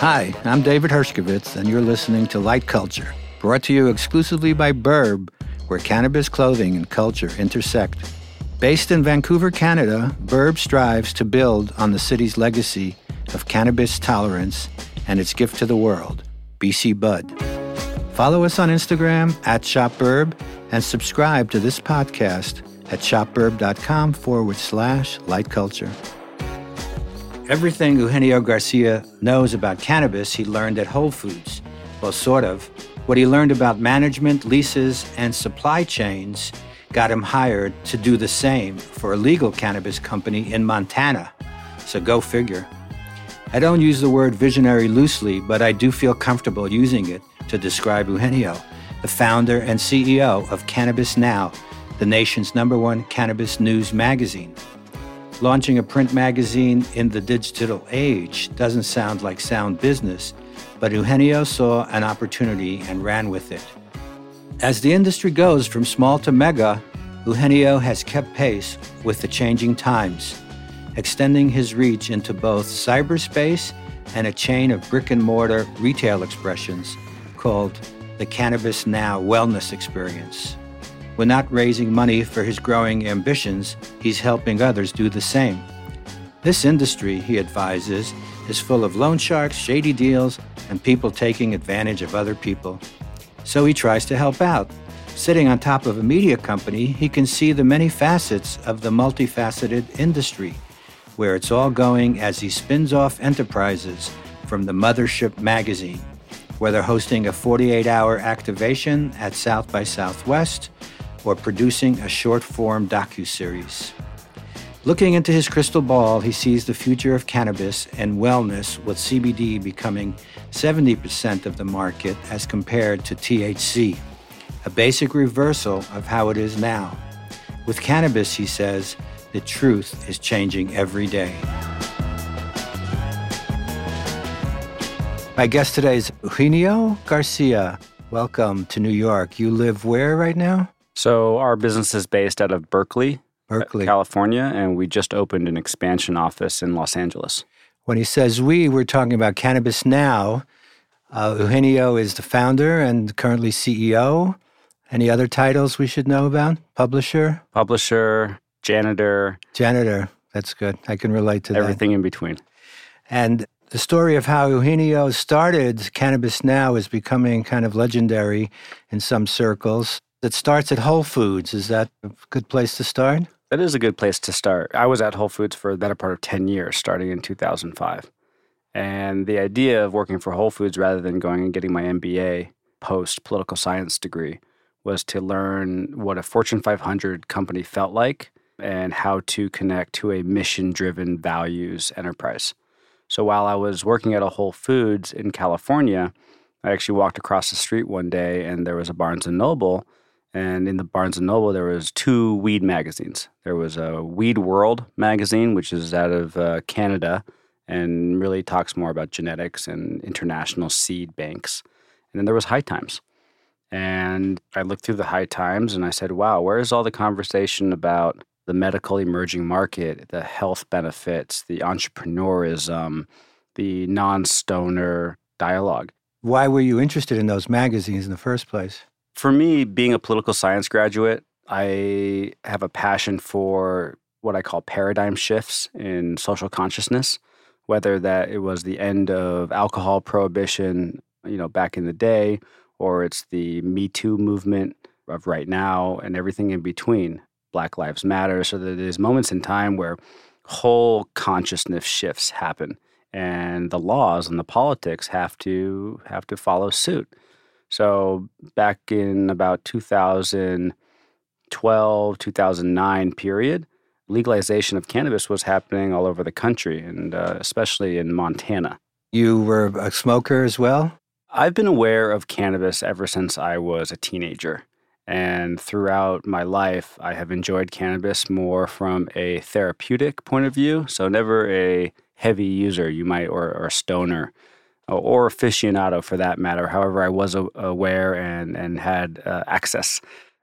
Hi, I'm David Hershkovitz, and you're listening to Light Culture, brought to you exclusively by Burb, where cannabis clothing and culture intersect. Based in Vancouver, Canada, Burb strives to build on the city's legacy of cannabis tolerance and its gift to the world, BC Bud. Follow us on Instagram at ShopBurb and subscribe to this podcast at shopburb.com forward slash light culture. Everything Eugenio Garcia knows about cannabis, he learned at Whole Foods. Well, sort of. What he learned about management, leases, and supply chains got him hired to do the same for a legal cannabis company in Montana. So go figure. I don't use the word visionary loosely, but I do feel comfortable using it to describe Eugenio, the founder and CEO of Cannabis Now, the nation's number one cannabis news magazine. Launching a print magazine in the digital age doesn't sound like sound business, but Eugenio saw an opportunity and ran with it. As the industry goes from small to mega, Eugenio has kept pace with the changing times, extending his reach into both cyberspace and a chain of brick and mortar retail expressions called the Cannabis Now Wellness Experience. When not raising money for his growing ambitions, he's helping others do the same. This industry, he advises, is full of loan sharks, shady deals, and people taking advantage of other people. So he tries to help out. Sitting on top of a media company, he can see the many facets of the multifaceted industry, where it's all going as he spins off enterprises from the Mothership magazine, whether hosting a 48 hour activation at South by Southwest or producing a short form docu-series. Looking into his crystal ball, he sees the future of cannabis and wellness with CBD becoming 70% of the market as compared to THC, a basic reversal of how it is now. With cannabis, he says, the truth is changing every day. My guest today is Eugenio Garcia. Welcome to New York. You live where right now? So our business is based out of Berkeley, Berkeley, California, and we just opened an expansion office in Los Angeles. When he says we, we're talking about Cannabis Now. Uh, Eugenio is the founder and currently CEO. Any other titles we should know about? Publisher? Publisher, janitor. Janitor. That's good. I can relate to everything that. Everything in between. And the story of how Eugenio started Cannabis Now is becoming kind of legendary in some circles that starts at Whole Foods. Is that a good place to start? That is a good place to start. I was at Whole Foods for the better part of 10 years, starting in 2005. And the idea of working for Whole Foods rather than going and getting my MBA post political science degree was to learn what a Fortune 500 company felt like and how to connect to a mission driven values enterprise. So while I was working at a Whole Foods in California, I actually walked across the street one day and there was a Barnes and Noble and in the Barnes and Noble, there was two weed magazines. There was a Weed World magazine, which is out of uh, Canada and really talks more about genetics and international seed banks. And then there was High Times. And I looked through the High Times and I said, wow, where is all the conversation about the medical emerging market, the health benefits, the entrepreneurism, the non stoner dialogue? Why were you interested in those magazines in the first place? For me, being a political science graduate, I have a passion for what I call paradigm shifts in social consciousness, whether that it was the end of alcohol prohibition, you know, back in the day, or it's the Me Too movement of right now and everything in between. Black Lives Matter. So there's moments in time where whole consciousness shifts happen and the laws and the politics have to have to follow suit. So back in about 2012, 2009 period, legalization of cannabis was happening all over the country, and uh, especially in Montana. You were a smoker as well? I've been aware of cannabis ever since I was a teenager. And throughout my life, I have enjoyed cannabis more from a therapeutic point of view. So, never a heavy user, you might, or, or a stoner or aficionado for that matter. However, I was aware and and had uh, access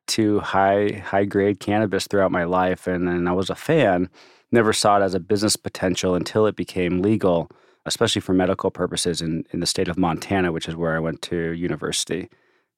to high high grade cannabis throughout my life, and, and I was a fan. Never saw it as a business potential until it became legal, especially for medical purposes in, in the state of Montana, which is where I went to university.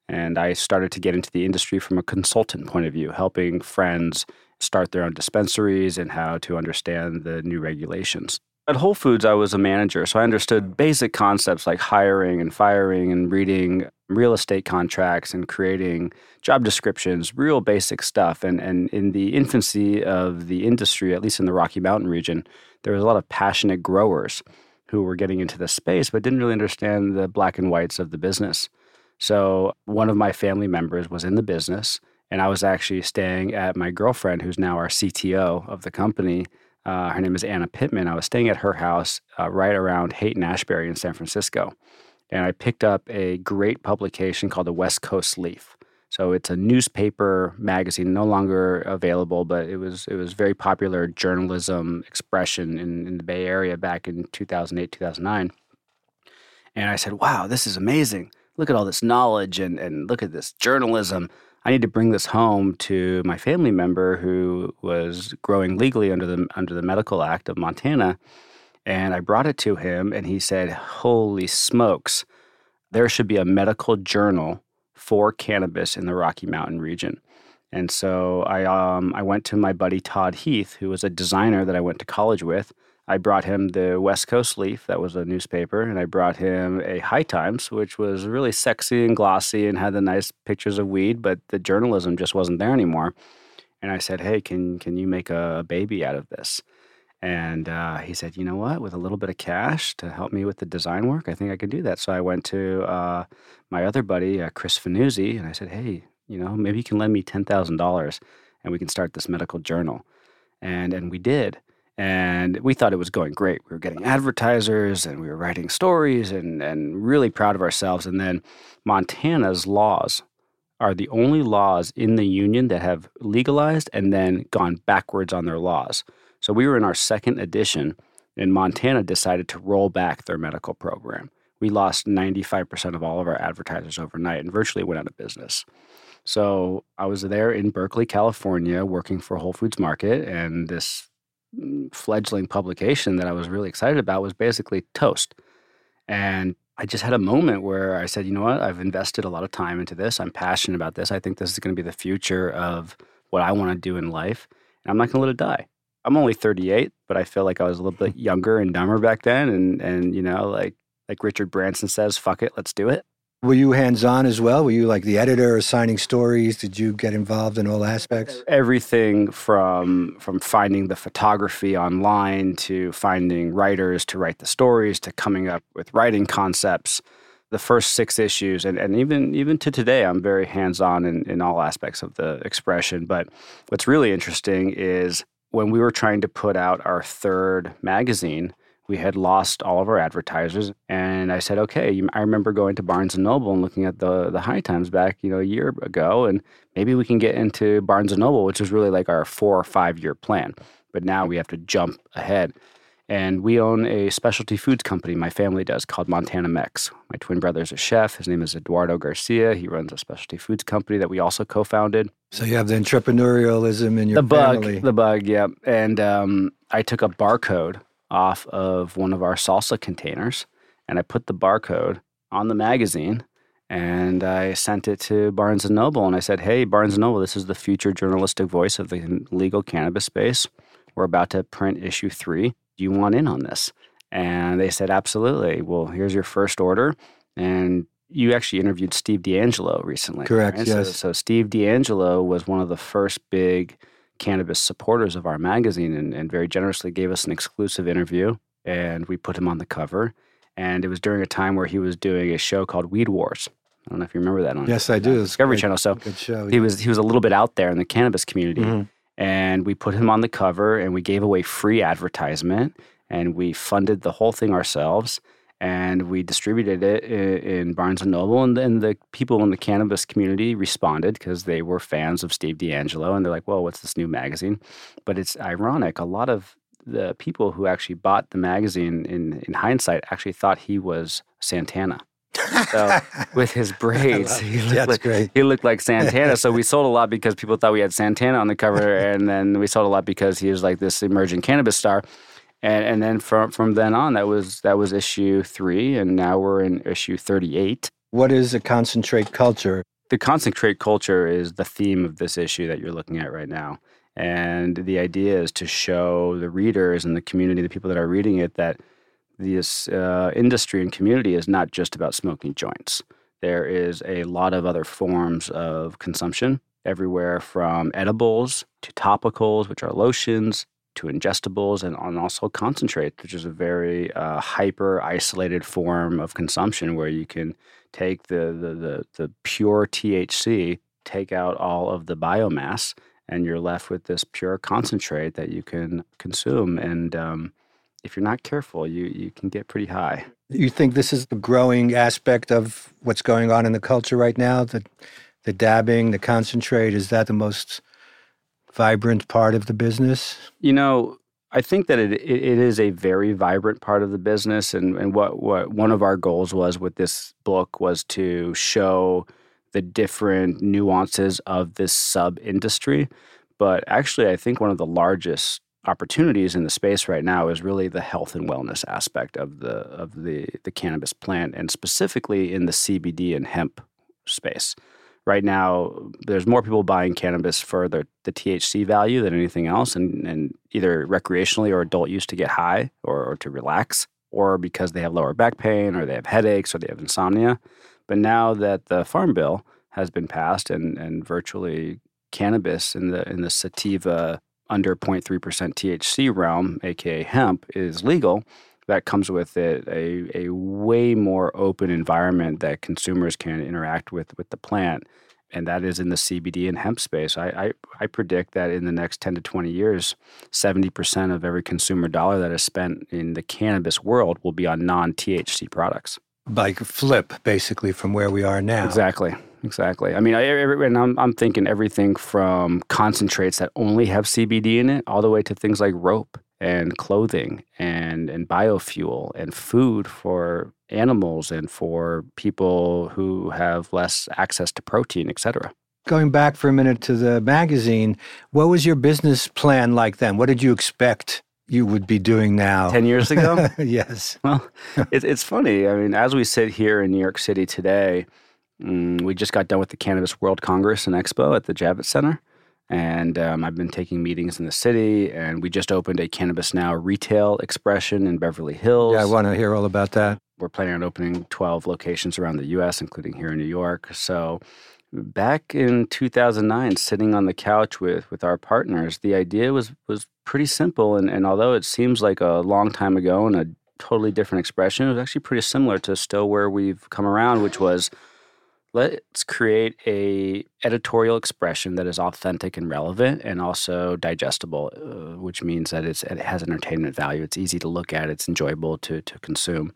And I started to get into the industry from a consultant point of view, helping friends start their own dispensaries and how to understand the new regulations. At Whole Foods, I was a manager, so I understood basic concepts like hiring and firing and reading real estate contracts and creating job descriptions, real basic stuff. And, and in the infancy of the industry, at least in the Rocky Mountain region, there was a lot of passionate growers who were getting into the space but didn't really understand the black and whites of the business. So one of my family members was in the business, and I was actually staying at my girlfriend, who's now our CTO of the company, uh, her name is Anna Pittman. I was staying at her house uh, right around Haight Ashbury in San Francisco. And I picked up a great publication called the West Coast Leaf. So it's a newspaper magazine, no longer available, but it was it was very popular journalism expression in, in the Bay Area back in 2008, 2009. And I said, wow, this is amazing. Look at all this knowledge and, and look at this journalism. I need to bring this home to my family member who was growing legally under the under the Medical Act of Montana. And I brought it to him and he said, "Holy smokes. There should be a medical journal for cannabis in the Rocky Mountain region." And so I um, I went to my buddy Todd Heath, who was a designer that I went to college with, I brought him the West Coast Leaf, that was a newspaper, and I brought him a High Times, which was really sexy and glossy and had the nice pictures of weed, but the journalism just wasn't there anymore. And I said, "Hey, can can you make a baby out of this?" And uh, he said, "You know what? With a little bit of cash to help me with the design work, I think I can do that." So I went to uh, my other buddy, uh, Chris Fanuzzi, and I said, "Hey, you know, maybe you can lend me ten thousand dollars, and we can start this medical journal." And and we did and we thought it was going great. We were getting advertisers and we were writing stories and, and really proud of ourselves. And then Montana's laws are the only laws in the union that have legalized and then gone backwards on their laws. So we were in our second edition, and Montana decided to roll back their medical program. We lost 95% of all of our advertisers overnight and virtually went out of business. So I was there in Berkeley, California, working for Whole Foods Market, and this Mm, fledgling publication that I was really excited about was basically Toast. And I just had a moment where I said, you know what? I've invested a lot of time into this. I'm passionate about this. I think this is going to be the future of what I want to do in life. And I'm not going to let it die. I'm only 38, but I feel like I was a little bit younger and dumber back then. And, and you know, like, like Richard Branson says, fuck it, let's do it. Were you hands on as well? Were you like the editor assigning stories? Did you get involved in all aspects? Everything from from finding the photography online to finding writers to write the stories to coming up with writing concepts. The first six issues and, and even even to today I'm very hands on in, in all aspects of the expression. But what's really interesting is when we were trying to put out our third magazine, we had lost all of our advertisers and i said okay i remember going to barnes and noble and looking at the the high times back you know a year ago and maybe we can get into barnes and noble which is really like our four or five year plan but now we have to jump ahead. And we own a specialty foods company my family does called montana mex. My twin brother's a chef his name is eduardo garcia he runs a specialty foods company that we also co-founded. So you have the entrepreneurialism in your the bug family. the bug yeah and um, i took a barcode off of one of our salsa containers and I put the barcode on the magazine and I sent it to Barnes and Noble and I said, "Hey, Barnes and Noble, this is the future journalistic voice of the legal cannabis space. We're about to print issue 3. Do you want in on this?" And they said, "Absolutely. Well, here's your first order." And you actually interviewed Steve DeAngelo recently. Correct, right? yes. So, so Steve DeAngelo was one of the first big cannabis supporters of our magazine and, and very generously gave us an exclusive interview. And we put him on the cover. And it was during a time where he was doing a show called Weed Wars. I don't know if you remember that on Yes, I do. Discovery great- Channel. So Good show. he was he was a little bit out there in the cannabis community. Mhm. And we put him on the cover and we gave away free advertisement and we funded the whole thing ourselves and we distributed it in, in Barnes and Noble and then the people in the cannabis community responded because they were fans of Steve DeAngelo and they're like, "Well, what's this new magazine?" But it's ironic. A lot of the people who actually bought the magazine in in hindsight actually thought he was Santana. So with his braids, he looked, That's like, great. he looked like Santana. so we sold a lot because people thought we had Santana on the cover, and then we sold a lot because he was like this emerging cannabis star. And and then from from then on, that was that was issue three, and now we're in issue thirty eight. What is a concentrate culture? The concentrate culture is the theme of this issue that you're looking at right now. And the idea is to show the readers and the community, the people that are reading it, that this uh, industry and community is not just about smoking joints. There is a lot of other forms of consumption, everywhere from edibles to topicals, which are lotions, to ingestibles, and, and also concentrates, which is a very uh, hyper isolated form of consumption where you can take the, the, the, the pure THC, take out all of the biomass, and you're left with this pure concentrate that you can consume. And um, if you're not careful, you, you can get pretty high. You think this is the growing aspect of what's going on in the culture right now? The, the dabbing, the concentrate, is that the most vibrant part of the business? You know, I think that it, it, is a very vibrant part of the business, and, and what, what one of our goals was with this book was to show the different nuances of this sub industry. But actually, I think one of the largest opportunities in the space right now is really the health and wellness aspect of the of the the cannabis plant, and specifically in the CBD and hemp space. Right now, there's more people buying cannabis for the, the THC value than anything else, and, and either recreationally or adult use to get high or, or to relax, or because they have lower back pain or they have headaches or they have insomnia. But now that the Farm Bill has been passed and, and virtually cannabis in the in the sativa under 0.3% THC realm, aka hemp, is legal, that comes with it a, a way more open environment that consumers can interact with with the plant. And that is in the CBD and hemp space. I, I, I predict that in the next 10 to 20 years, 70% of every consumer dollar that is spent in the cannabis world will be on non THC products. Like flip, basically, from where we are now. Exactly. Exactly. I mean, I, and I'm, I'm thinking everything from concentrates that only have CBD in it, all the way to things like rope and clothing and, and biofuel and food for animals and for people who have less access to protein, et cetera. Going back for a minute to the magazine, what was your business plan like then? What did you expect you would be doing now? 10 years ago? yes. Well, it, it's funny. I mean, as we sit here in New York City today, mm, we just got done with the Cannabis World Congress and Expo at the Javits Center. And um, I've been taking meetings in the city, and we just opened a Cannabis Now retail expression in Beverly Hills. Yeah, I want to hear all about that. We're planning on opening 12 locations around the US, including here in New York. So, back in 2009, sitting on the couch with, with our partners, the idea was, was pretty simple. And, and although it seems like a long time ago and a totally different expression, it was actually pretty similar to still where we've come around, which was let's create a editorial expression that is authentic and relevant and also digestible uh, which means that it has entertainment value. It's easy to look at it's enjoyable to, to consume.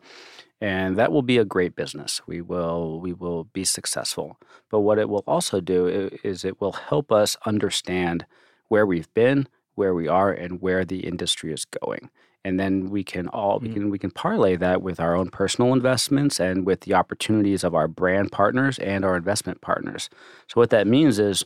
And that will be a great business. We will we will be successful. But what it will also do is it will help us understand where we've been where we are and where the industry is going and then we can all we can we can parlay that with our own personal investments and with the opportunities of our brand partners and our investment partners. So what that means is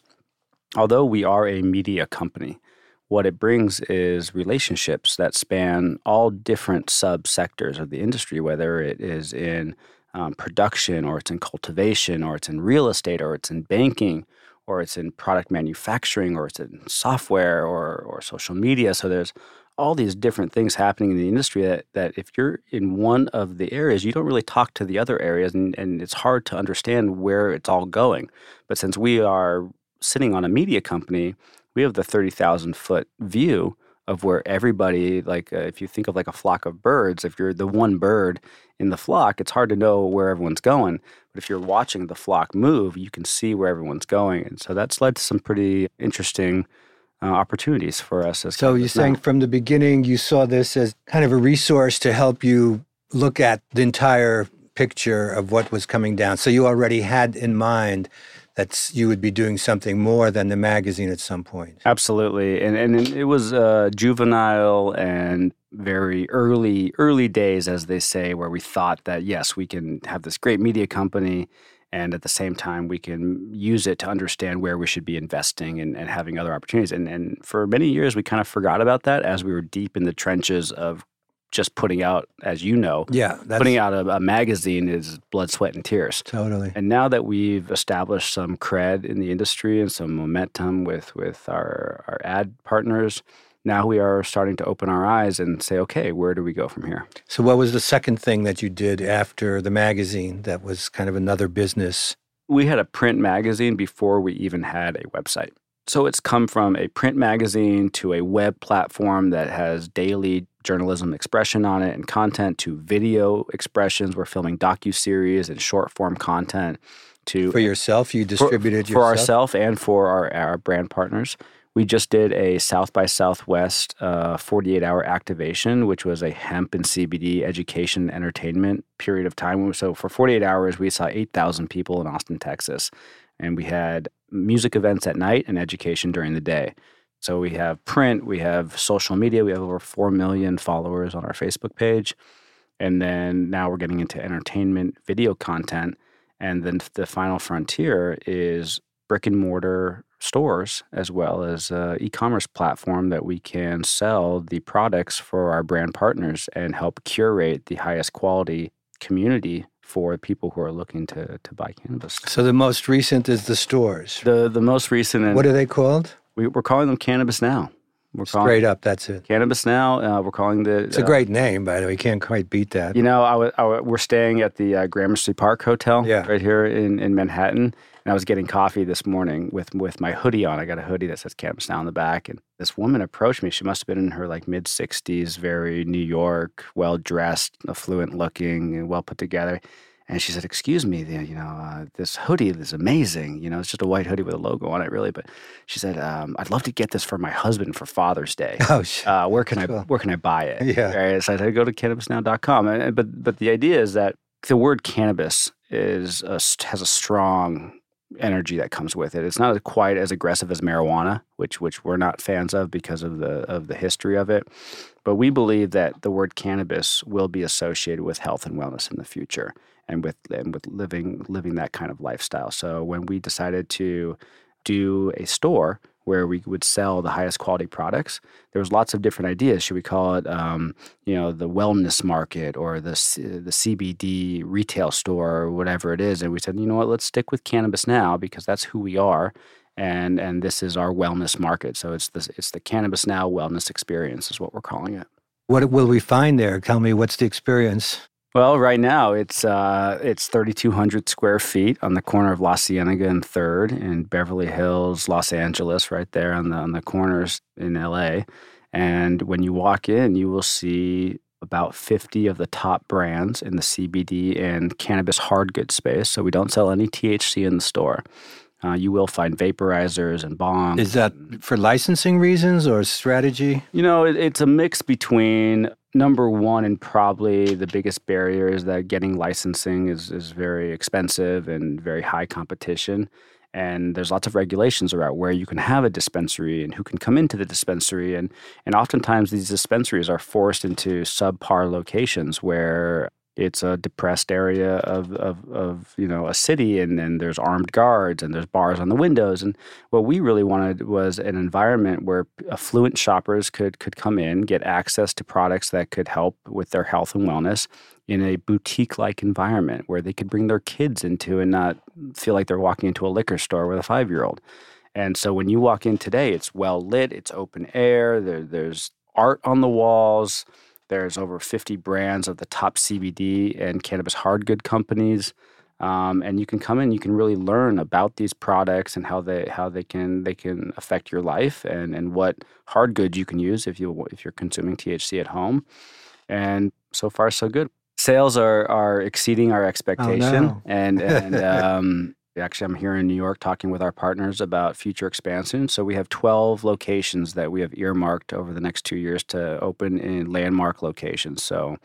although we are a media company what it brings is relationships that span all different subsectors of the industry whether it is in um, production or it's in cultivation or it's in real estate or it's in banking or it's in product manufacturing or it's in software or, or social media. So there's all these different things happening in the industry that, that if you're in one of the areas, you don't really talk to the other areas, and, and it's hard to understand where it's all going. But since we are sitting on a media company, we have the 30,000 foot view of where everybody, like uh, if you think of like a flock of birds, if you're the one bird in the flock, it's hard to know where everyone's going. But if you're watching the flock move, you can see where everyone's going. And so that's led to some pretty interesting uh, opportunities for us. As so you're saying now. from the beginning you saw this as kind of a resource to help you look at the entire picture of what was coming down. So you already had in mind that you would be doing something more than the magazine at some point. Absolutely, and and it was uh, juvenile and very early early days as they say where we thought that yes we can have this great media company and at the same time we can use it to understand where we should be investing and, and having other opportunities and, and for many years we kind of forgot about that as we were deep in the trenches of just putting out as you know Yeah, putting out a, a magazine is blood sweat and tears totally. and now that we've established some cred in the industry and some momentum with with our our ad partners, now we are starting to open our eyes and say, okay, where do we go from here? So, what was the second thing that you did after the magazine that was kind of another business? We had a print magazine before we even had a website. So it's come from a print magazine to a web platform that has daily journalism expression on it and content to video expressions. We're filming docu-series and short form content to For yourself, you distributed for, for yourself? ourselves and for our, our brand partners. We just did a South by Southwest uh, 48 hour activation, which was a hemp and CBD education entertainment period of time. So for 48 hours, we saw 8,000 people in Austin, Texas. And we had music events at night and education during the day. So we have print, we have social media, we have over 4 million followers on our Facebook page. And then now we're getting into entertainment video content. And then the final frontier is brick and mortar stores as well as uh, e-commerce platform that we can sell the products for our brand partners and help curate the highest quality community for people who are looking to, to buy cannabis. So, the most recent is the stores. The the most recent and What are they called? we, we're calling them cannabis now. We're calling Straight up, that's it. cannabis now. Uh, we're calling the It's a uh, great name, by the way. You can't quite beat that. You know, I I we're staying at the uh, Gramercy Park Hotel Yeah. right here in, in Manhattan. And I was getting coffee this morning with, with my hoodie on. I got a hoodie that says Cannabis Now on the back. And this woman approached me. She must have been in her like mid 60s, very New York, well dressed, affluent looking, and well put together. And she said, "Excuse me, the- you know, uh, this hoodie is amazing. You know, it's just a white hoodie with a logo on it, really." But she said, um, "I'd love to get this for my husband for Father's Day. Oh, Uh, where can I where can I buy it? Yeah. Right. So I said, go to cannabisnow.com. And, but but the idea is that the word cannabis is a, has a strong energy that comes with it. It's not quite as aggressive as marijuana, which which we're not fans of because of the of the history of it. But we believe that the word cannabis will be associated with health and wellness in the future and with and with living living that kind of lifestyle. So when we decided to do a store where we would sell the highest quality products, there was lots of different ideas. Should we call it, um, you know, the wellness market or the C- the CBD retail store or whatever it is? And we said, you know what, let's stick with cannabis now because that's who we are, and and this is our wellness market. So it's the it's the cannabis now wellness experience is what we're calling it. what will we find there? Tell me, what's the experience? Well, right now it's uh, it's 3,200 square feet on the corner of La Cienega and Third in Beverly Hills, Los Angeles, right there on the on the corners in LA. And when you walk in, you will see about 50 of the top brands in the CBD and cannabis hard goods space. So we don't sell any THC in the store. Uh, you will find vaporizers and bongs. Is that for licensing reasons or strategy? You know, it, it's a mix between number one and probably the biggest barrier is that getting licensing is, is very expensive and very high competition. And there's lots of regulations around where you can have a dispensary and who can come into the dispensary. And, and oftentimes these dispensaries are forced into subpar locations where it's a depressed area of, of, of you know a city and, then there's armed guards and there's bars on the windows and what we really wanted was an environment where affluent shoppers could could come in get access to products that could help with their health and wellness in a boutique like environment where they could bring their kids into and not feel like they're walking into a liquor store with a five year old and so when you walk in today it's well lit it's open air there, there's art on the walls there's over 50 brands of the top CBD and cannabis hard good companies. Um, and you can come in, you can really learn about these products and how they how they can they can affect your life and, and what hard goods you can use if you if you're consuming THC at home. And so far so good. Sales are are exceeding our expectation. no. And and um, actually I'm here in New York talking with our partners about future expansion. So we have 12 locations that we have earmarked over the next two years to open in landmark locations. So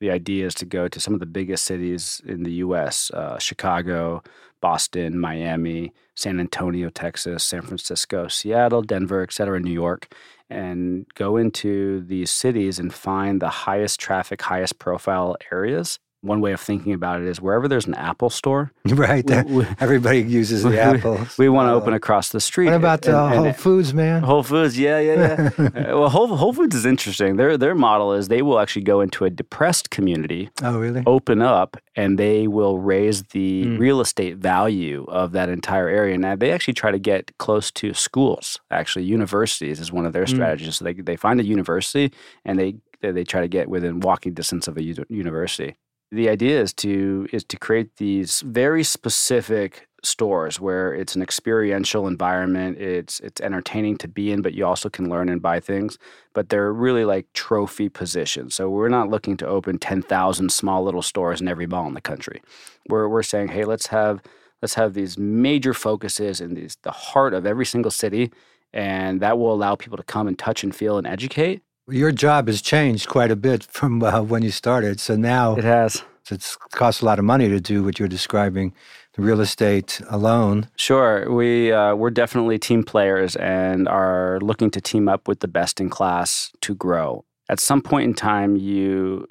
the idea is to go to some of the biggest cities in the U.S. Uh, Chicago, Boston, Miami, San Antonio, Texas, San Francisco, Seattle, Denver, et cetera, New York, and go into these cities and find the highest traffic, highest profile areas one way of thinking about it is wherever there's an Apple store, right? We, we, everybody uses the we, apples. We, want to uh, open across the street. What about uh, and, Whole Foods, man? Whole Foods, yeah, yeah, yeah. uh, well, Whole, Whole Foods is interesting. Their their model is they will actually go into a depressed community. Oh, really? Open up, and they will raise the mm. real estate value of that entire area. Now they actually try to get close to schools. Actually, universities is one of their mm. strategies. So they they find a university and they they try to get within walking distance of a university the idea is to is to create these very specific stores where it's an experiential environment it's it's entertaining to be in but you also can learn and buy things but they're really like trophy positions. So we're not looking to open 10,000 small little stores in every mall in the country. We're we're saying hey let's have let's have these major focuses in these the heart of every single city and that will allow people to come and touch and feel and educate your job has changed quite a bit from uh, when you started. So now it has. It's cost a lot of money to do what you're describing, the real estate alone. Sure, we uh, we're definitely team players and are looking to team up with the best in class to grow. At some point in time, you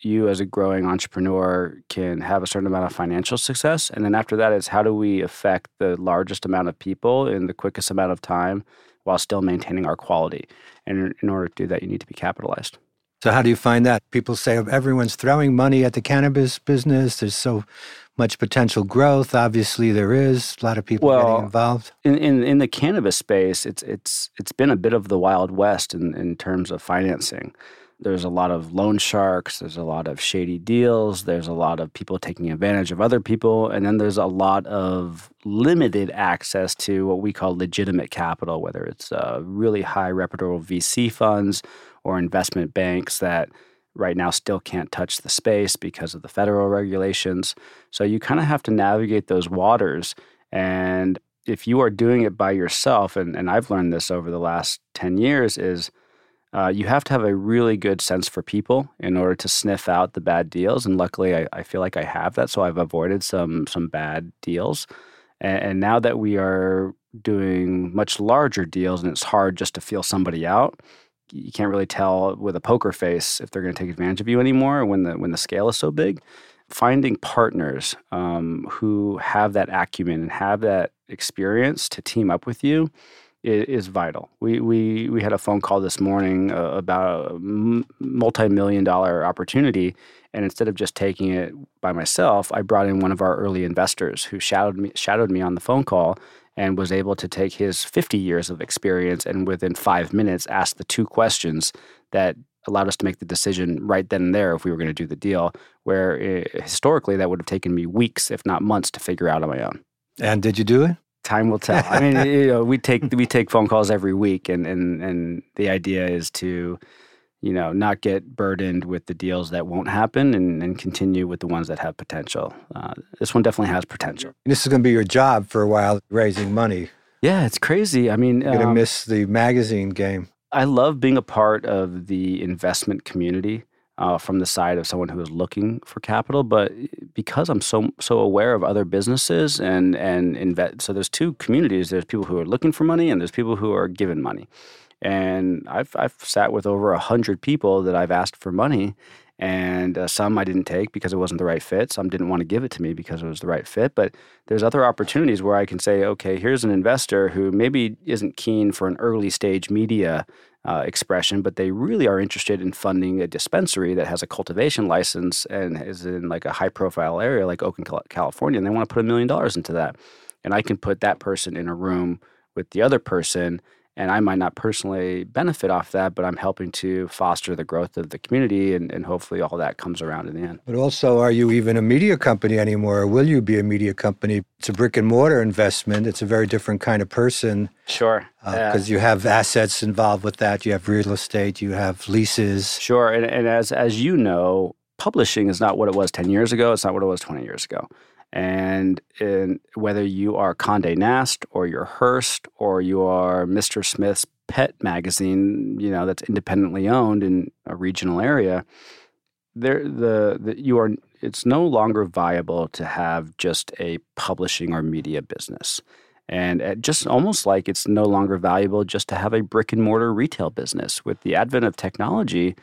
you as a growing entrepreneur can have a certain amount of financial success, and then after that is how do we affect the largest amount of people in the quickest amount of time while still maintaining our quality. And in order to do that, you need to be capitalized. So, how do you find that? People say everyone's throwing money at the cannabis business. There's so much potential growth. Obviously, there is a lot of people well, getting involved. In, in in the cannabis space, it's it's it's been a bit of the wild west in, in terms of financing. There's a lot of loan sharks, there's a lot of shady deals, there's a lot of people taking advantage of other people, and then there's a lot of limited access to what we call legitimate capital, whether it's uh, really high reputable VC funds or investment banks that right now still can't touch the space because of the federal regulations. So you kind of have to navigate those waters. And if you are doing it by yourself, and, and I've learned this over the last 10 years, is uh, you have to have a really good sense for people in order to sniff out the bad deals. And luckily, I, I feel like I have that, so I've avoided some some bad deals. And, and now that we are doing much larger deals, and it's hard just to feel somebody out, you can't really tell with a poker face if they're going to take advantage of you anymore when the when the scale is so big. Finding partners um, who have that acumen and have that experience to team up with you is, vital. We, we, we had a phone call this morning uh, about a multi million dollar opportunity. And instead of just taking it by myself, I brought in one of our early investors who shadowed me, shadowed me on the phone call and was able to take his 50 years of experience and within five minutes ask the two questions that allowed us to make the decision right then and there if we were going to do the deal, where eh, historically that would have taken me weeks, if not months, to figure out on my own. And did you do it? Time will tell. I mean, you know, we take we take phone calls every week, and and and the idea is to, you know, not get burdened with the deals that won't happen, and, and continue with the ones that have potential. Uh, this one definitely has potential. This is going to be your job for a while, raising money. Yeah, it's crazy. I mean, you're going to um, miss the magazine game. I love being a part of the investment community uh, from the side of someone who is looking for capital. But because I'm so so aware of other businesses and and invest, so there's two communities. There's people who are looking for money, and there's people who are given money. And I've I've sat with over a hundred people that I've asked for money, and uh, some I didn't take because it wasn't the right fit. Some didn't want to give it to me because it was the right fit. But there's other opportunities where I can say, okay, here's an investor who maybe isn't keen for an early stage media uh, expression, but they really are interested in funding a dispensary that has a cultivation license and is in like a high profile area like Oakland, California, and they want to put a million dollars into that. And I can put that person in a room with the other person and I might not personally benefit off that, but I'm helping to foster the growth of the community, and, and hopefully all that comes around in the end. But also, are you even a media company anymore, or will you be a media company? It's a brick and mortar investment. It's a very different kind of person. Sure. Because uh, you have assets involved with that. You have real estate. You have leases. Sure. And, and as as you know, publishing is not what it was ten years ago. It's not what it was twenty years ago. And in, whether you are Condé Nast or you're Hearst or you are Mr. Smith's pet magazine, you know, that's independently owned in a regional area, there the, the you are it's no longer viable to have just a publishing or media business. And just almost like it's no longer valuable just to have a brick and mortar retail business. With the advent of technology,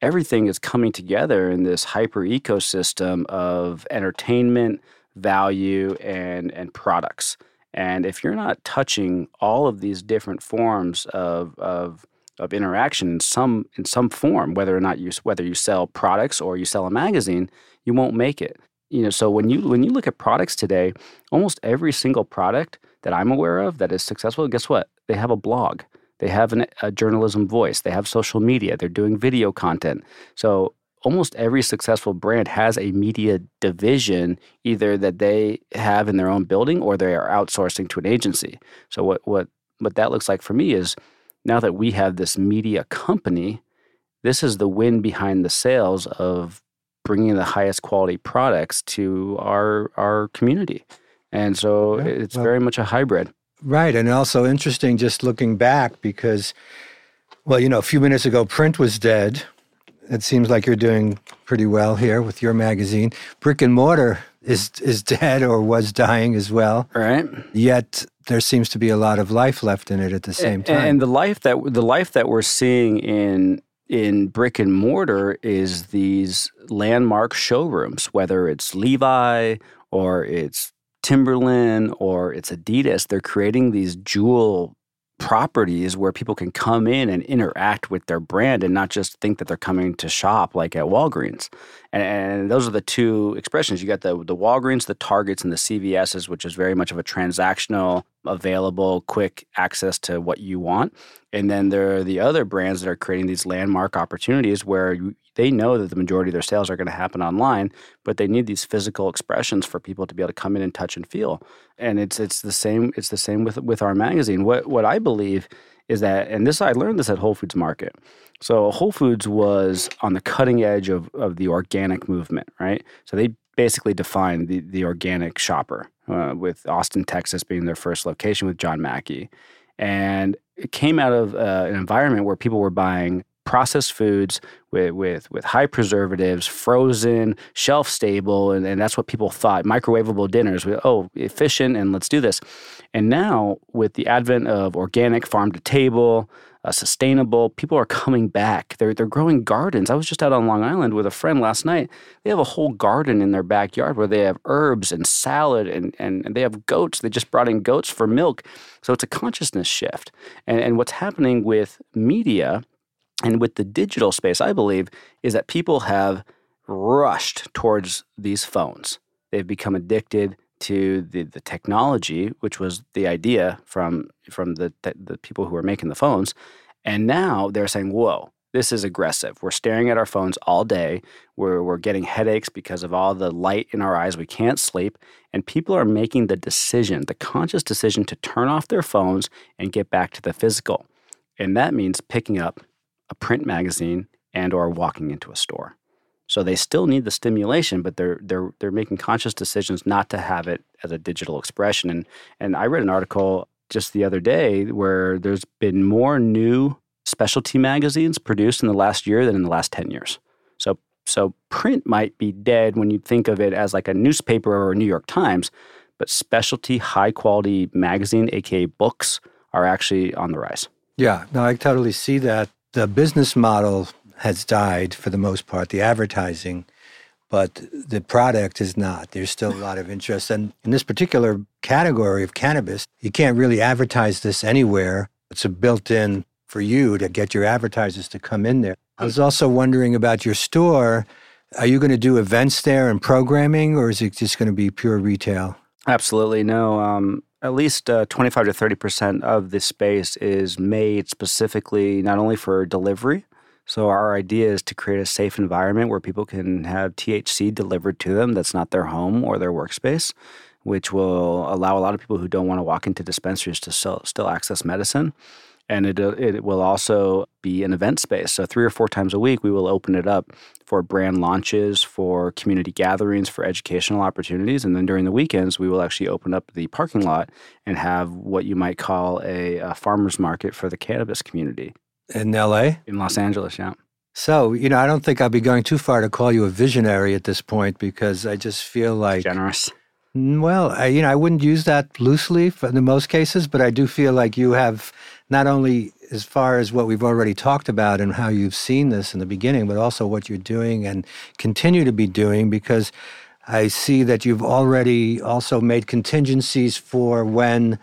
everything is coming together in this hyper ecosystem of entertainment, value, and, and products. And if you're not touching all of these different forms of, of, of interaction in some in some form, whether or not you whether you sell products or you sell a magazine, you won't make it. You know, so when you when you look at products today, almost every single product that I'm aware of that is successful, guess what? They have a blog. They have an, a journalism voice. They have social media. They're doing video content. So almost every successful brand has a media division either that they have in their own building or they are outsourcing to an agency. So what what what that looks like for me is now that we have this media company, this is the win behind the sales of bringing the highest quality products to our our community. And so yeah, it's well, very much a hybrid. Right. And also interesting just looking back because, well, you know, a few minutes ago, print was dead. It seems like you're doing pretty well here with your magazine. Brick and mortar is is dead or was dying as well. Right. Yet there seems to be a lot of life left in it at the same time. And the life that the life that we're seeing in in brick and mortar is these landmark showrooms, whether it's Levi or it's Timberland or it's Adidas, they're creating these jewel properties where people can come in and interact with their brand and not just think that they're coming to shop like at Walgreens. And, and, those are the two expressions. You got the the Walgreens, the Targets, and the CVSs, which is very much of a transactional, available, quick access to what you want. And then there are the other brands that are creating these landmark opportunities where you, they know that the majority of their sales are going to happen online, but they need these physical expressions for people to be able to come in and touch and feel. And it's it's the same it's the same with with our magazine. What what I believe is that, and this I learned this at Whole Foods Market. So Whole Foods was on the cutting edge of of the organic movement, right? So they basically defined the the organic shopper, uh, with Austin, Texas being their first location with John Mackey, and it came out of uh, an environment where people were buying processed foods with, with, with high preservatives, frozen, shelf stable, and, and that's what people thought. Microwavable dinners, oh, efficient, and let's do this. And now, with the advent of organic, farm to table, uh, sustainable, people are coming back. They're, they're growing gardens. I was just out on Long Island with a friend last night. They have a whole garden in their backyard where they have herbs and salad and, and, and they have goats. They just brought in goats for milk. So it's a consciousness shift. And, and what's happening with media and with the digital space, I believe, is that people have rushed towards these phones. They've become addicted to the, the technology, which was the idea from, from the, the, people who were making the phones. And now they're saying, whoa, this is aggressive. We're staring at our phones all day. We're, we're getting headaches because of all the light in our eyes. We can't sleep. And people are making the decision, the conscious decision to turn off their phones and get back to the physical. And that means picking up a print magazine and or walking into a store. So they still need the stimulation, but they're they're they're making conscious decisions not to have it as a digital expression. And and I read an article just the other day where there's been more new specialty magazines produced in the last year than in the last 10 years. So so print might be dead when you think of it as like a newspaper or a New York Times, but specialty high quality magazine, aka books, are actually on the rise. Yeah, no, I totally see that the business model has died for the most part, the advertising, but the product is not. There's still a lot of interest. And in this particular category of cannabis, you can't really advertise this anywhere. It's a built in for you to get your advertisers to come in there. I was also wondering about your store. Are you going to do events there and programming, or is it just going to be pure retail? Absolutely. No. Um, at least uh, 25 to 30% of the space is made specifically not only for delivery. So, our idea is to create a safe environment where people can have THC delivered to them that's not their home or their workspace, which will allow a lot of people who don't want to walk into dispensaries to still, still access medicine and it, uh, it will also be an event space. So, three or four times a week, we will open it up for brand launches, for community gatherings, for educational opportunities. And then during the weekends, we will actually open up the parking lot and have what you might call a, a farmer's market for the cannabis community. In LA? In Los Angeles, yeah. So, you know, I don't think I'll be going too far to call you a visionary at this point because I just feel like generous. Mm, well, I, you know, I wouldn't use that loosely for, in most cases, but I do feel like you have not only as far as what we've already talked about and how you've seen this in the beginning, but also what you're doing and continue to be doing because I see that you've already also made contingencies for when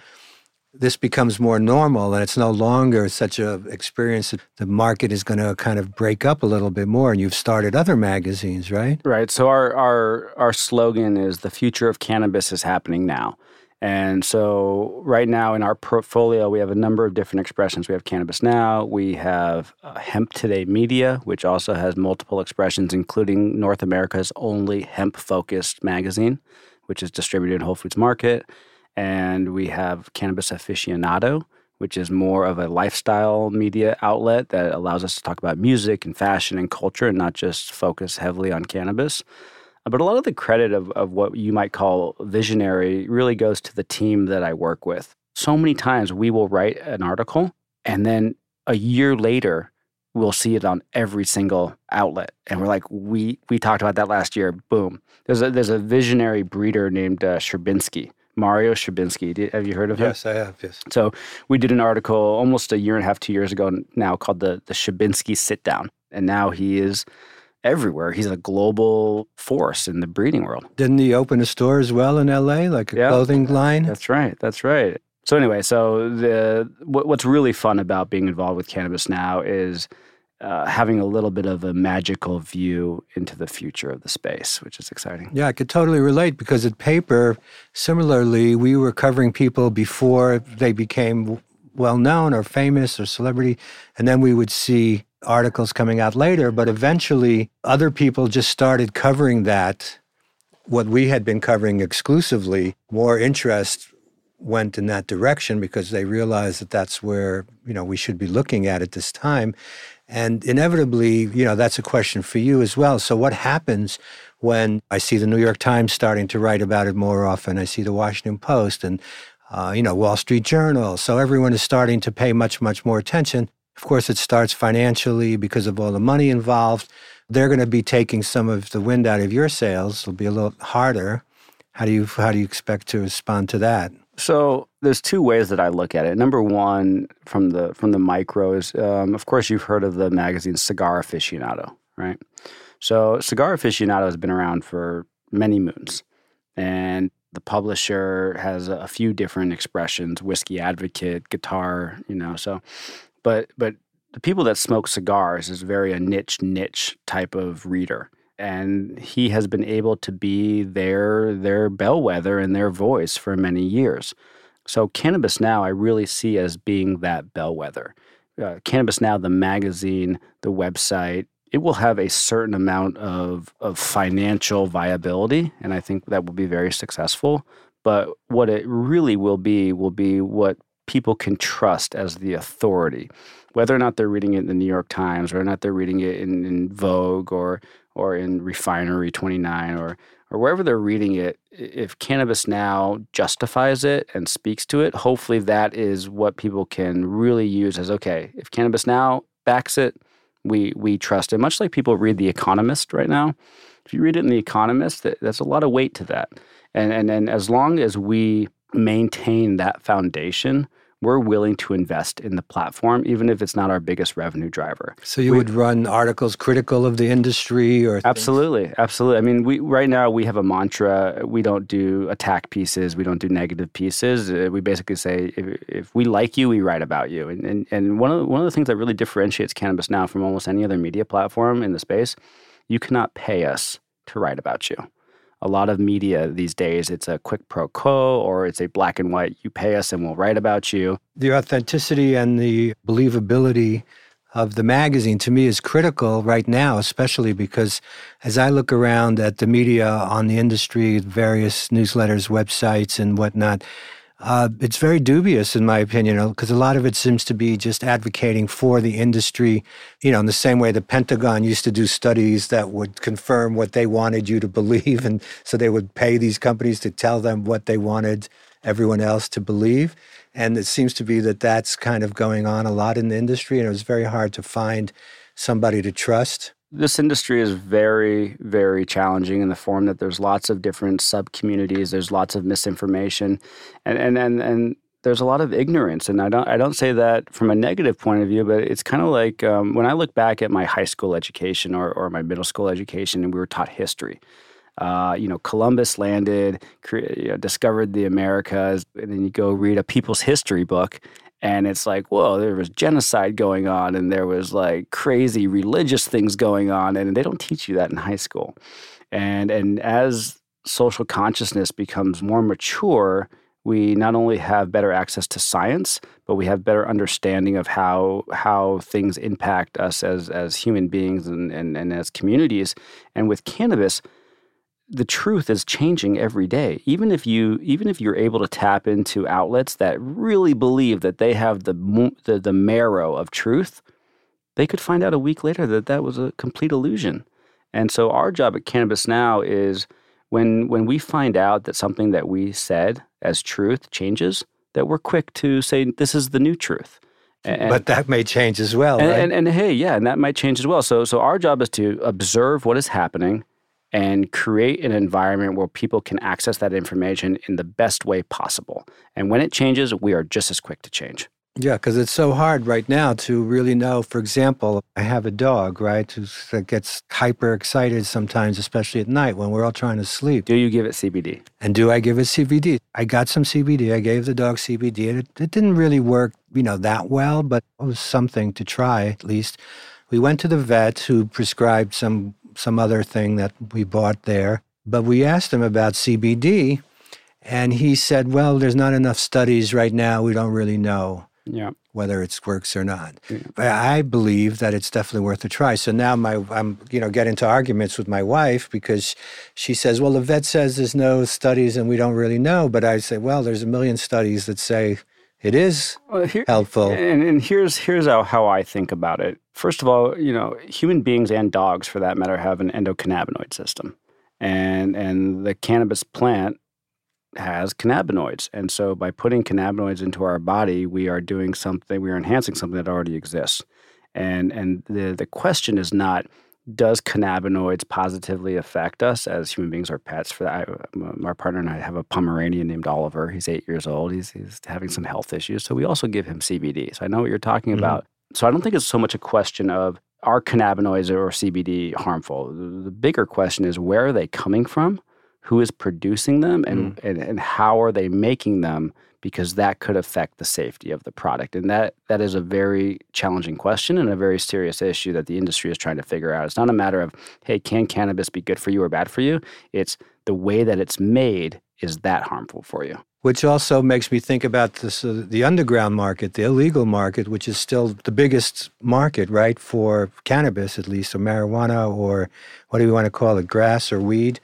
this becomes more normal and it's no longer such a experience that the market is going to kind of break up a little bit more and you've started other magazines right? Right so our our our slogan is the future of cannabis is happening now. And so right now in our portfolio we have a number of different expressions. We have cannabis now we have uh, hemp today media which also has multiple expressions including north america's only hemp focused magazine which is distributed in whole foods market and we have Cannabis Aficionado, which is more of a lifestyle media outlet that allows us to talk about music and fashion and culture and not just focus heavily on cannabis. But a lot of the credit of, of what you might call visionary really goes to the team that I work with. So many times we will write an article and then a year later, we'll see it on every single outlet. And we're like, we, we talked about that last year. Boom. There's a, there's a visionary breeder named uh, Sherbinski Mario Sherbinski. Have you heard of him? Yes, I have. Yes. So we did an article almost a year and a half, two years ago now called the the Sherbinski Sit Down, and now he is everywhere. He's a global force in the breeding world. Didn't he open a store as well in L.A., like a yeah, clothing line? That's right. That's right. So anyway, so the what, what's really fun about being involved with cannabis now is uh, having a little bit of a magical view into the future of the space, which is exciting. Yeah, I could totally relate because at paper, similarly, we were covering people before they became well known or famous or celebrity, and then we would see articles coming out later. But eventually, other people just started covering that. What we had been covering exclusively, more interest went in that direction because they realized that that's where you know we should be looking at at this time and inevitably, you know, that's a question for you as well. So, what happens when I see the New York Times starting to write about it more often? I see the Washington Post and, uh, you know, Wall Street Journal. So, everyone is starting to pay much, much more attention. Of course, it starts financially because of all the money involved. They're going to be taking some of the wind out of your sails. It'll be a little harder. How do you how do you expect to respond to that? So there's two ways that I look at it. Number one, from the from the micros, um, of course, you've heard of the magazine Cigar Aficionado, right? So Cigar Aficionado has been around for many moons, and the publisher has a few different expressions: whiskey advocate, guitar, you know. So, but but the people that smoke cigars is very a niche niche type of reader and he has been able to be their their bellwether and their voice for many years. So cannabis now I really see as being that bellwether. Uh, cannabis now the magazine, the website, it will have a certain amount of of financial viability and I think that will be very successful, but what it really will be will be what people can trust as the authority whether or not they're reading it in the New York Times, or not they're reading it in, in Vogue or or in Refinery 29 or or wherever they're reading it, if Cannabis Now justifies it and speaks to it, hopefully that is what people can really use as okay, if Cannabis Now backs it, we we trust it. Much like people read The Economist right now. If you read it in The Economist, that's a lot of weight to that. And and and as long as we maintain that foundation, we're willing to invest in the platform, even if it's not our biggest revenue driver. So you we, would run articles critical of the industry, or absolutely, things? absolutely. I mean, we right now we have a mantra: we don't do attack pieces, we don't do negative pieces. Uh, we basically say if, if we like you, we write about you. And and, and one of the, one of the things that really differentiates cannabis now from almost any other media platform in the space, you cannot pay us to write about you a lot of media these days, it's a quick pro quo or it's a black and white, you pay us and we'll write about you. The authenticity and the believability of the magazine to me is critical right now, especially because as I look around at the media on the industry, various newsletters, websites, and whatnot, uh, it's very dubious, in my opinion, because a lot of it seems to be just advocating for the industry, you know, in the same way the Pentagon used to do studies that would confirm what they wanted you to believe. And so they would pay these companies to tell them what they wanted everyone else to believe. And it seems to be that that's kind of going on a lot in the industry. And it was very hard to find somebody to trust? This industry is very, very challenging in the form that there's lots of different sub communities, there's lots of misinformation, and, and, and, and there's a lot of ignorance, and I don't I don't say that from a negative point of view, but it's kind of like um, when I look back at my high school education or, or my middle school education, and we were taught history. Uh, you know, Columbus landed, cre- you know, discovered the Americas, and then you go read a people's history book, and it's like, whoa, there was genocide going on, and there was like crazy religious things going on, and they don't teach you that in high school. And and as social consciousness becomes more mature, we not only have better access to science, but we have better understanding of how how things impact us as as human beings and, and, and as communities. And with cannabis, the truth is changing every day. Even if you even if you're able to tap into outlets that really believe that they have the the, the marrow of truth, they could find out a week later that that was a complete illusion. And so our job at Cannabis Now is when when we find out that something that we said as truth changes, that we're quick to say this is the new truth. And, but that may change as well, and, right? and, and hey, yeah, and that might change as well. So so our job is to observe what is happening and create an environment where people can access that information in the best way possible. And when it changes, we are just as quick to change. Yeah, because it's so hard right now to really know. For example, I have a dog, right, that gets hyper excited sometimes, especially at night when we're all trying to sleep. Do you give it CBD? And do I give it CBD? I got some CBD. I gave the dog CBD, and it, it didn't really work, you know, that well, but it was something to try at least. We went to the vet who prescribed some some other thing that we bought there, but we asked him about CBD, and he said, "Well, there's not enough studies right now. We don't really know." yeah. whether it works or not. Yeah. But I believe that it's definitely worth a try. So now my I'm you know get into arguments with my wife because she says, well, the vet says there's no studies and we don't really know. But I say, well, there's a million studies that say it is well, here, helpful. And, and here's here's how, how I think about it. First of all, you know, human beings and dogs, for that matter, have an endocannabinoid system, and and the cannabis plant has cannabinoids. And so by putting cannabinoids into our body, we are doing something, we are enhancing something that already exists. And and the the question is not does cannabinoids positively affect us as human beings or pets? For that, I, our partner and I have a Pomeranian named Oliver. He's eight years old. He's, he's having some health issues, so we also give him CBD. So I know what you're talking mm-hmm. about. So I don't think it's so much a question of are cannabinoids or CBD harmful. The bigger question is where are they coming from? who is producing them and, mm. and, and how are they making them because that could affect the safety of the product and that that is a very challenging question and a very serious issue that the industry is trying to figure out it's not a matter of hey can cannabis be good for you or bad for you it's the way that it's made is that harmful for you which also makes me think about this, uh, the underground market, the illegal market, which is still the biggest market, right, for cannabis at least, or marijuana, or what do you want to call it, grass or weed.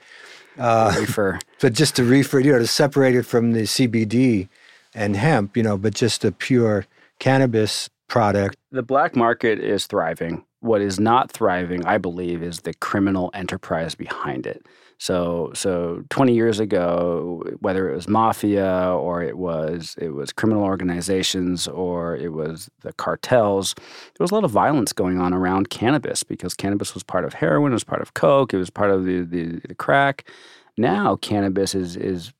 Uh, reefer. But just to reefer, you know, to separate it from the CBD and hemp, you know, but just a pure cannabis product. The black market is thriving. What is not thriving, I believe, is the criminal enterprise behind it. So, so 20 years ago, whether it was mafia or it was it was criminal organizations or it was the cartels, there was a lot of violence going on around cannabis because cannabis was part of heroin, it was part of coke, it was part of the, the, the crack. Now, cannabis is is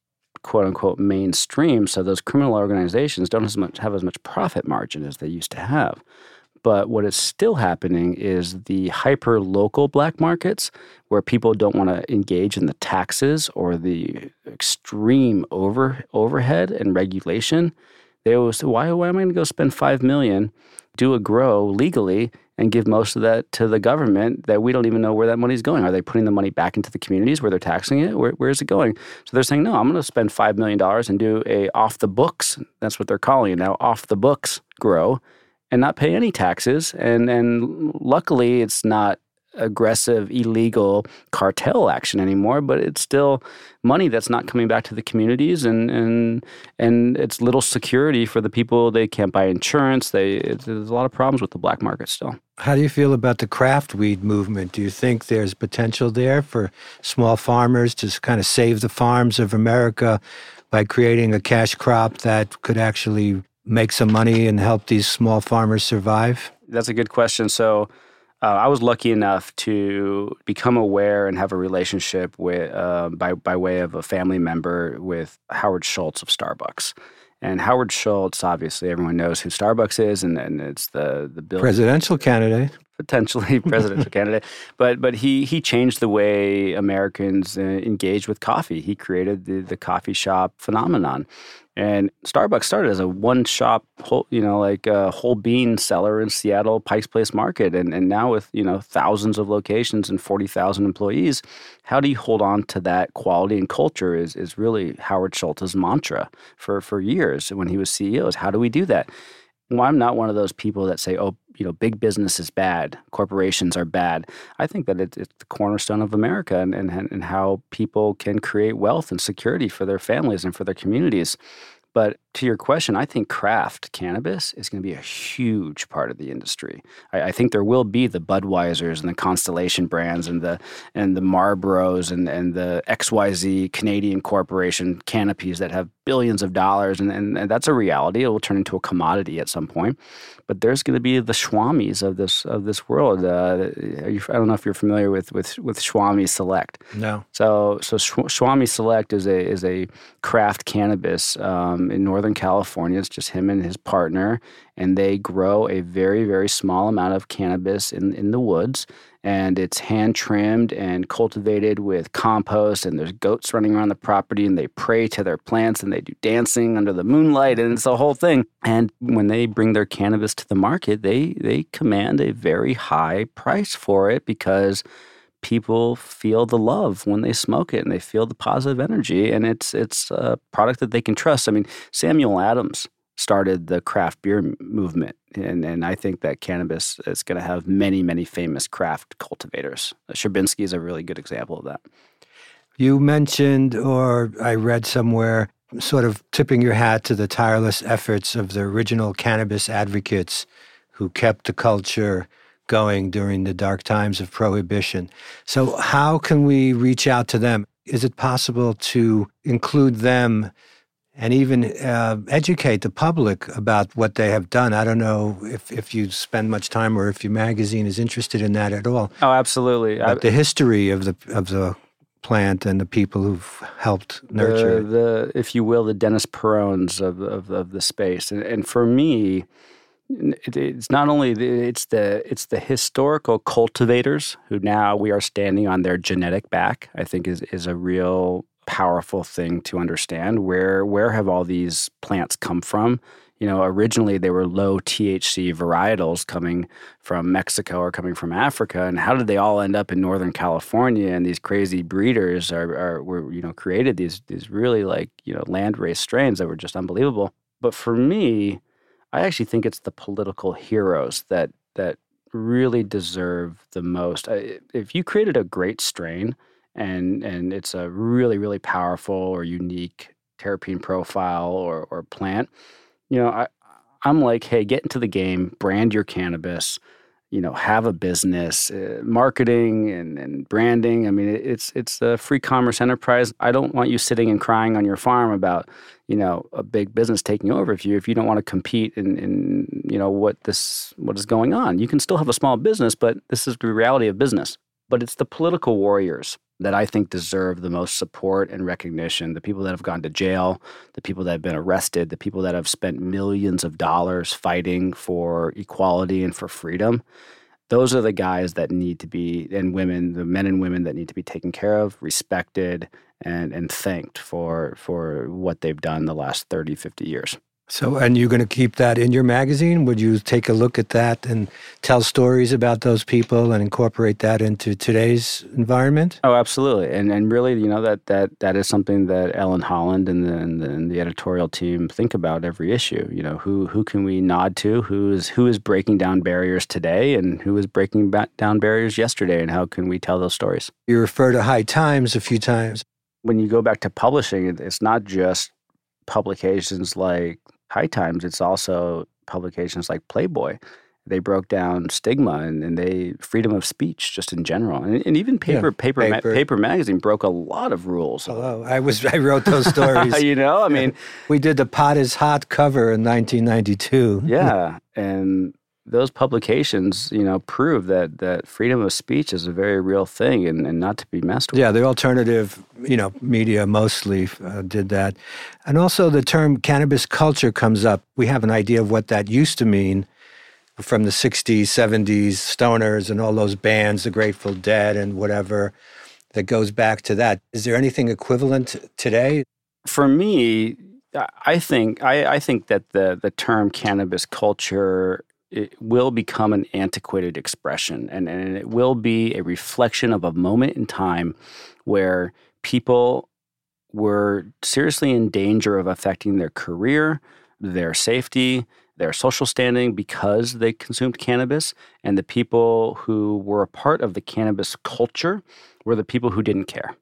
quote unquote mainstream, so those criminal organizations don't as much have as much profit margin as they used to have. But what is still happening is the hyper local black markets where people don't want to engage in the taxes or the extreme over overhead and regulation. They always say, why, why am I going to go spend five million, do a grow legally, and give most of that to the government that we don't even know where that money is going? Are they putting the money back into the communities where they're taxing it? Where, where is it going? So they're saying, no, I'm going to spend five million dollars and do a off the books. That's what they're calling it now, off the books grow and not pay any taxes. And and luckily, it's not aggressive illegal cartel action anymore but it's still money that's not coming back to the communities and and and it's little security for the people they can't buy insurance they there's a lot of problems with the black market still how do you feel about the craft weed movement do you think there's potential there for small farmers to kind of save the farms of america by creating a cash crop that could actually make some money and help these small farmers survive? That's a good question. So, Uh, I was lucky enough to become aware and have a relationship with, uh, by by way of a family member, with Howard Schultz of Starbucks. And Howard Schultz, obviously, everyone knows who Starbucks is, and, and it's the the bill- presidential candidate, potentially presidential candidate. But but he he changed the way Americans uh, engage with coffee. He created the the coffee shop phenomenon, and Starbucks started as a one shop, whole, you know, like a whole bean seller in Seattle Pike's Place Market. And, and now with, you know, thousands of locations and 40,000 employees, how do you hold on to that quality and culture is, is really Howard Schultz's mantra for, for years when he was CEO is how do we do that? Well, I'm not one of those people that say, oh, you know, big business is bad, corporations are bad. I think that it, it's the cornerstone of America and, and, and how people can create wealth and security for their families and for their communities. But to your question, I think craft cannabis is going to be a huge part of the industry. I, I, think there will be the Budweisers and the Constellation brands and the and the Marlboros and, and the XYZ Canadian corporation canopies that have billions of dollars, and, and, and that's a reality. It will turn into a commodity at some point. But there's going to be the Swamis of this of this world. Uh, you, I don't know if you're familiar with with with Swami Select. No. So so Swami Select is a is a craft cannabis um, Um, in Northern California. It's just him and his partner, and they grow a very very small amount of cannabis in in the woods and it's hand trimmed and cultivated with compost and there's goats running around the property and they pray to their plants and they do dancing under the moonlight and it's a whole thing and when they bring their cannabis to the market they they command a very high price for it because people feel the love when they smoke it and they feel the positive energy and it's it's a product that they can trust i mean samuel adams started the craft beer movement. And, and I think that cannabis is going to have many, many famous craft cultivators. Uh, Sherbinski is a really good example of that. You mentioned, or I read somewhere, sort of tipping your hat to the tireless efforts of the original cannabis advocates who kept the culture going during the dark times of prohibition. So, how can we reach out to them? Is it possible to include them and even uh, educate the public about what they have done. I don't know if, if you spend much time or if your magazine is interested in that at all. Oh, absolutely. But I, the history of the of the plant and the people who've helped nurture the, the if you will, the Dennis Perons of, of, of the space. And, and for me, it's not only the, it's the it's the historical cultivators who now we are standing on their genetic back. I think is is a real powerful thing to understand. Where where have all these plants come from? You know, originally they were low THC varietals coming from Mexico or coming from Africa, and how did they all end up in Northern California? And these crazy breeders are, are were you know created these these really like you know land race strains that were just unbelievable. But for me, I actually think it's the political heroes that that really deserve the most. If you created a great strain and and it's a really really powerful or unique terpene profile or or plant. You know, I I'm like, hey, get into the game, brand your cannabis, you know, have a business, uh, marketing and, and branding. I mean, it's it's a free commerce enterprise. I don't want you sitting and crying on your farm about, you know, a big business taking over if you if you don't want to compete in, in you know what this what is going on. You can still have a small business, but this is the reality of business. But it's the political warriors that I think deserve the most support and recognition. The people that have gone to jail, the people that have been arrested, the people that have spent millions of dollars fighting for equality and for freedom. Those are the guys that need to be, and women, the men and women that need to be taken care of, respected, and, and thanked for, for what they've done the last 30, 50 years. So, and you're going to keep that in your magazine? Would you take a look at that and tell stories about those people and incorporate that into today's environment? Oh, absolutely. And and really, you know that that that is something that Ellen Holland and the, and the, and the editorial team think about every issue. You know, who who can we nod to? Who is who is breaking down barriers today, and who is breaking down barriers yesterday, and how can we tell those stories? You refer to High Times a few times. When you go back to publishing, it's not just publications like High Times, it's also publications like Playboy. They broke down stigma and, and they freedom of speech just in general, and, and even paper, yeah, paper, paper. Ma- paper magazine broke a lot of rules. Hello, I was I wrote those stories. you know, I mean, we did the pot is hot cover in 1992. yeah, and those publications, you know, prove that that freedom of speech is a very real thing and, and not to be messed with. Yeah, the alternative, you know, media mostly uh, did that. And also the term cannabis culture comes up. We have an idea of what that used to mean from the 60s, 70s, stoners and all those bands, the Grateful Dead and whatever that goes back to that. Is there anything equivalent today? For me, I think I, I think that the the term cannabis culture it will become an antiquated expression and, and it will be a reflection of a moment in time where people were seriously in danger of affecting their career, their safety, their social standing because they consumed cannabis. And the people who were a part of the cannabis culture were the people who didn't care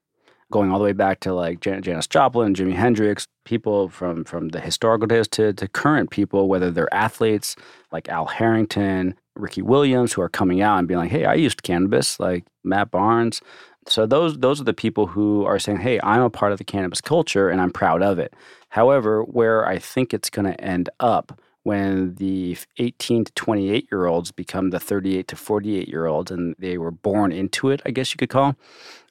going all the way back to like Jan- Janis Joplin, Jimi Hendrix, people from from the historical days to to current people, whether they're athletes like Al Harrington, Ricky Williams, who are coming out and being like, "Hey, I used cannabis," like Matt Barnes. So those those are the people who are saying, "Hey, I'm a part of the cannabis culture and I'm proud of it." However, where I think it's going to end up when the 18 to 28 year olds become the 38 to 48 year olds and they were born into it, I guess you could call,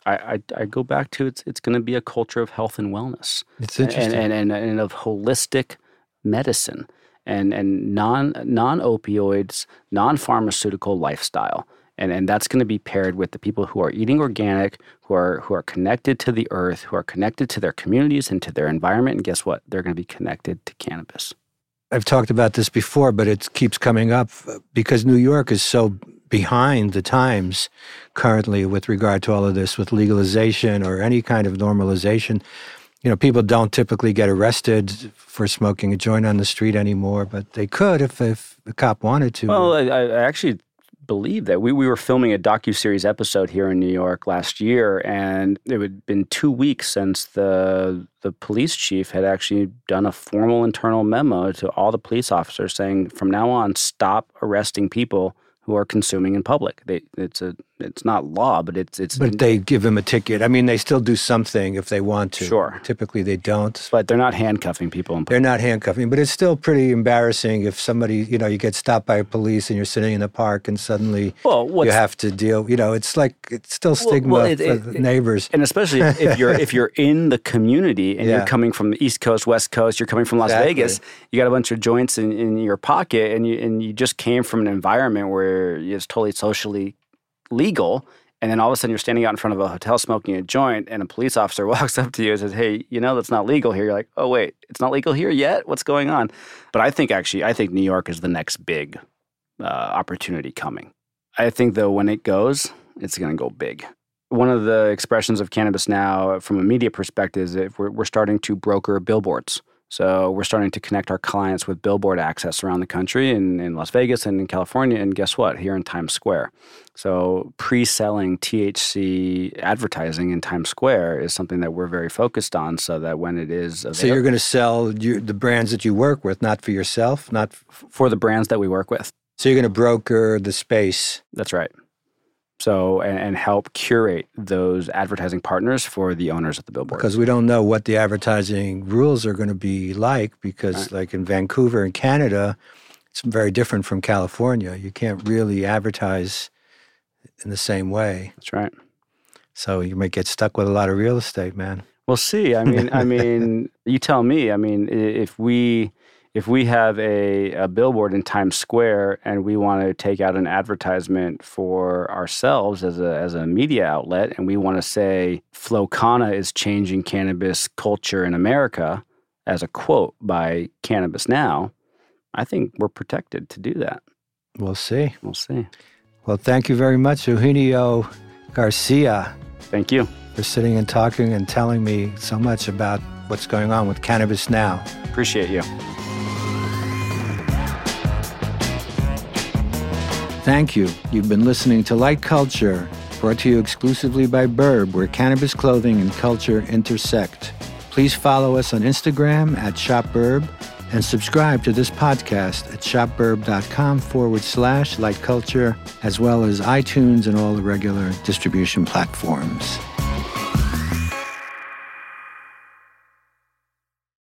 I, I, I go back to it's it's going to be a culture of health and wellness. It's interesting, and and, and, and of holistic medicine and and non non opioids, non pharmaceutical lifestyle. And, and that's going to be paired with the people who are eating organic, who are who are connected to the earth, who are connected to their communities and to their environment. And guess what? They're going to be connected to cannabis. I've talked about this before, but it keeps coming up uh, because New York is so behind the times currently with regard to all of this, with legalization or any kind of normalization. You know, people don't typically get arrested for smoking a joint on the street anymore, but they could if, if the cop wanted to. Well, I, I actually believe that. We, we were filming a docu-series episode here in New York last year, and it had been two weeks since the the police chief had actually done a formal internal memo to all the police officers saying, from now on, stop arresting people who are consuming in public. They, it's a it's not law, but it's it's. But they give them a ticket. I mean, they still do something if they want to. Sure. Typically, they don't. But they're not handcuffing people. In they're not handcuffing, but it's still pretty embarrassing if somebody, you know, you get stopped by police and you're sitting in the park and suddenly well, you have to deal. You know, it's like it's still stigma well, well, it, for it, neighbors, and especially if you're if you're in the community and yeah. you're coming from the East Coast, West Coast, you're coming from Las exactly. Vegas, you got a bunch of joints in, in your pocket, and you and you just came from an environment where it's totally socially legal and then all of a sudden you're standing out in front of a hotel smoking a joint and a police officer walks up to you and says hey you know that's not legal here. You're like oh wait it's not legal here yet? What's going on? But i think actually i think new york is the next big uh, opportunity coming. I think though when it goes it's going to go big. One of the expressions of cannabis now from a media perspective is if we're, we're starting to broker billboards so we're starting to connect our clients with billboard access around the country in, in Las Vegas and in California. And guess what? Here in Times Square. So pre-selling THC advertising in Times Square is something that we're very focused on so that when it is available, So you're going to sell you, the brands that you work with, not for yourself, not f- for the brands that we work with. So you're going to broker the space. That's right. So, and, and, help curate those advertising partners for the owners of the billboard. Because we don't know what the advertising rules are going to be like, because, right. like in Vancouver in Canada, it's very different from California. You can't really advertise in the same way. That's right. So you might get stuck with a lot of real estate, man. We'll see. I mean, I mean, you tell me. I mean, if we if we have a, a billboard in Times Square and we want to take out an advertisement for ourselves as a, as a media outlet and we want to say Flow Kana is changing cannabis culture in America as a quote by Cannabis Now, I think we're protected to do that. We'll see. We'll see. Well, thank you very much, Eugenio Garcia. Thank you. For sitting and talking and telling me so much about what's going on with Cannabis Now. Appreciate you. Thank you. You've been listening to Light Culture, brought to you exclusively by Burb, where cannabis clothing and culture intersect. Please follow us on Instagram at ShopBurb and subscribe to this podcast at shopburb.com forward slash light culture, as well as iTunes and all the regular distribution platforms.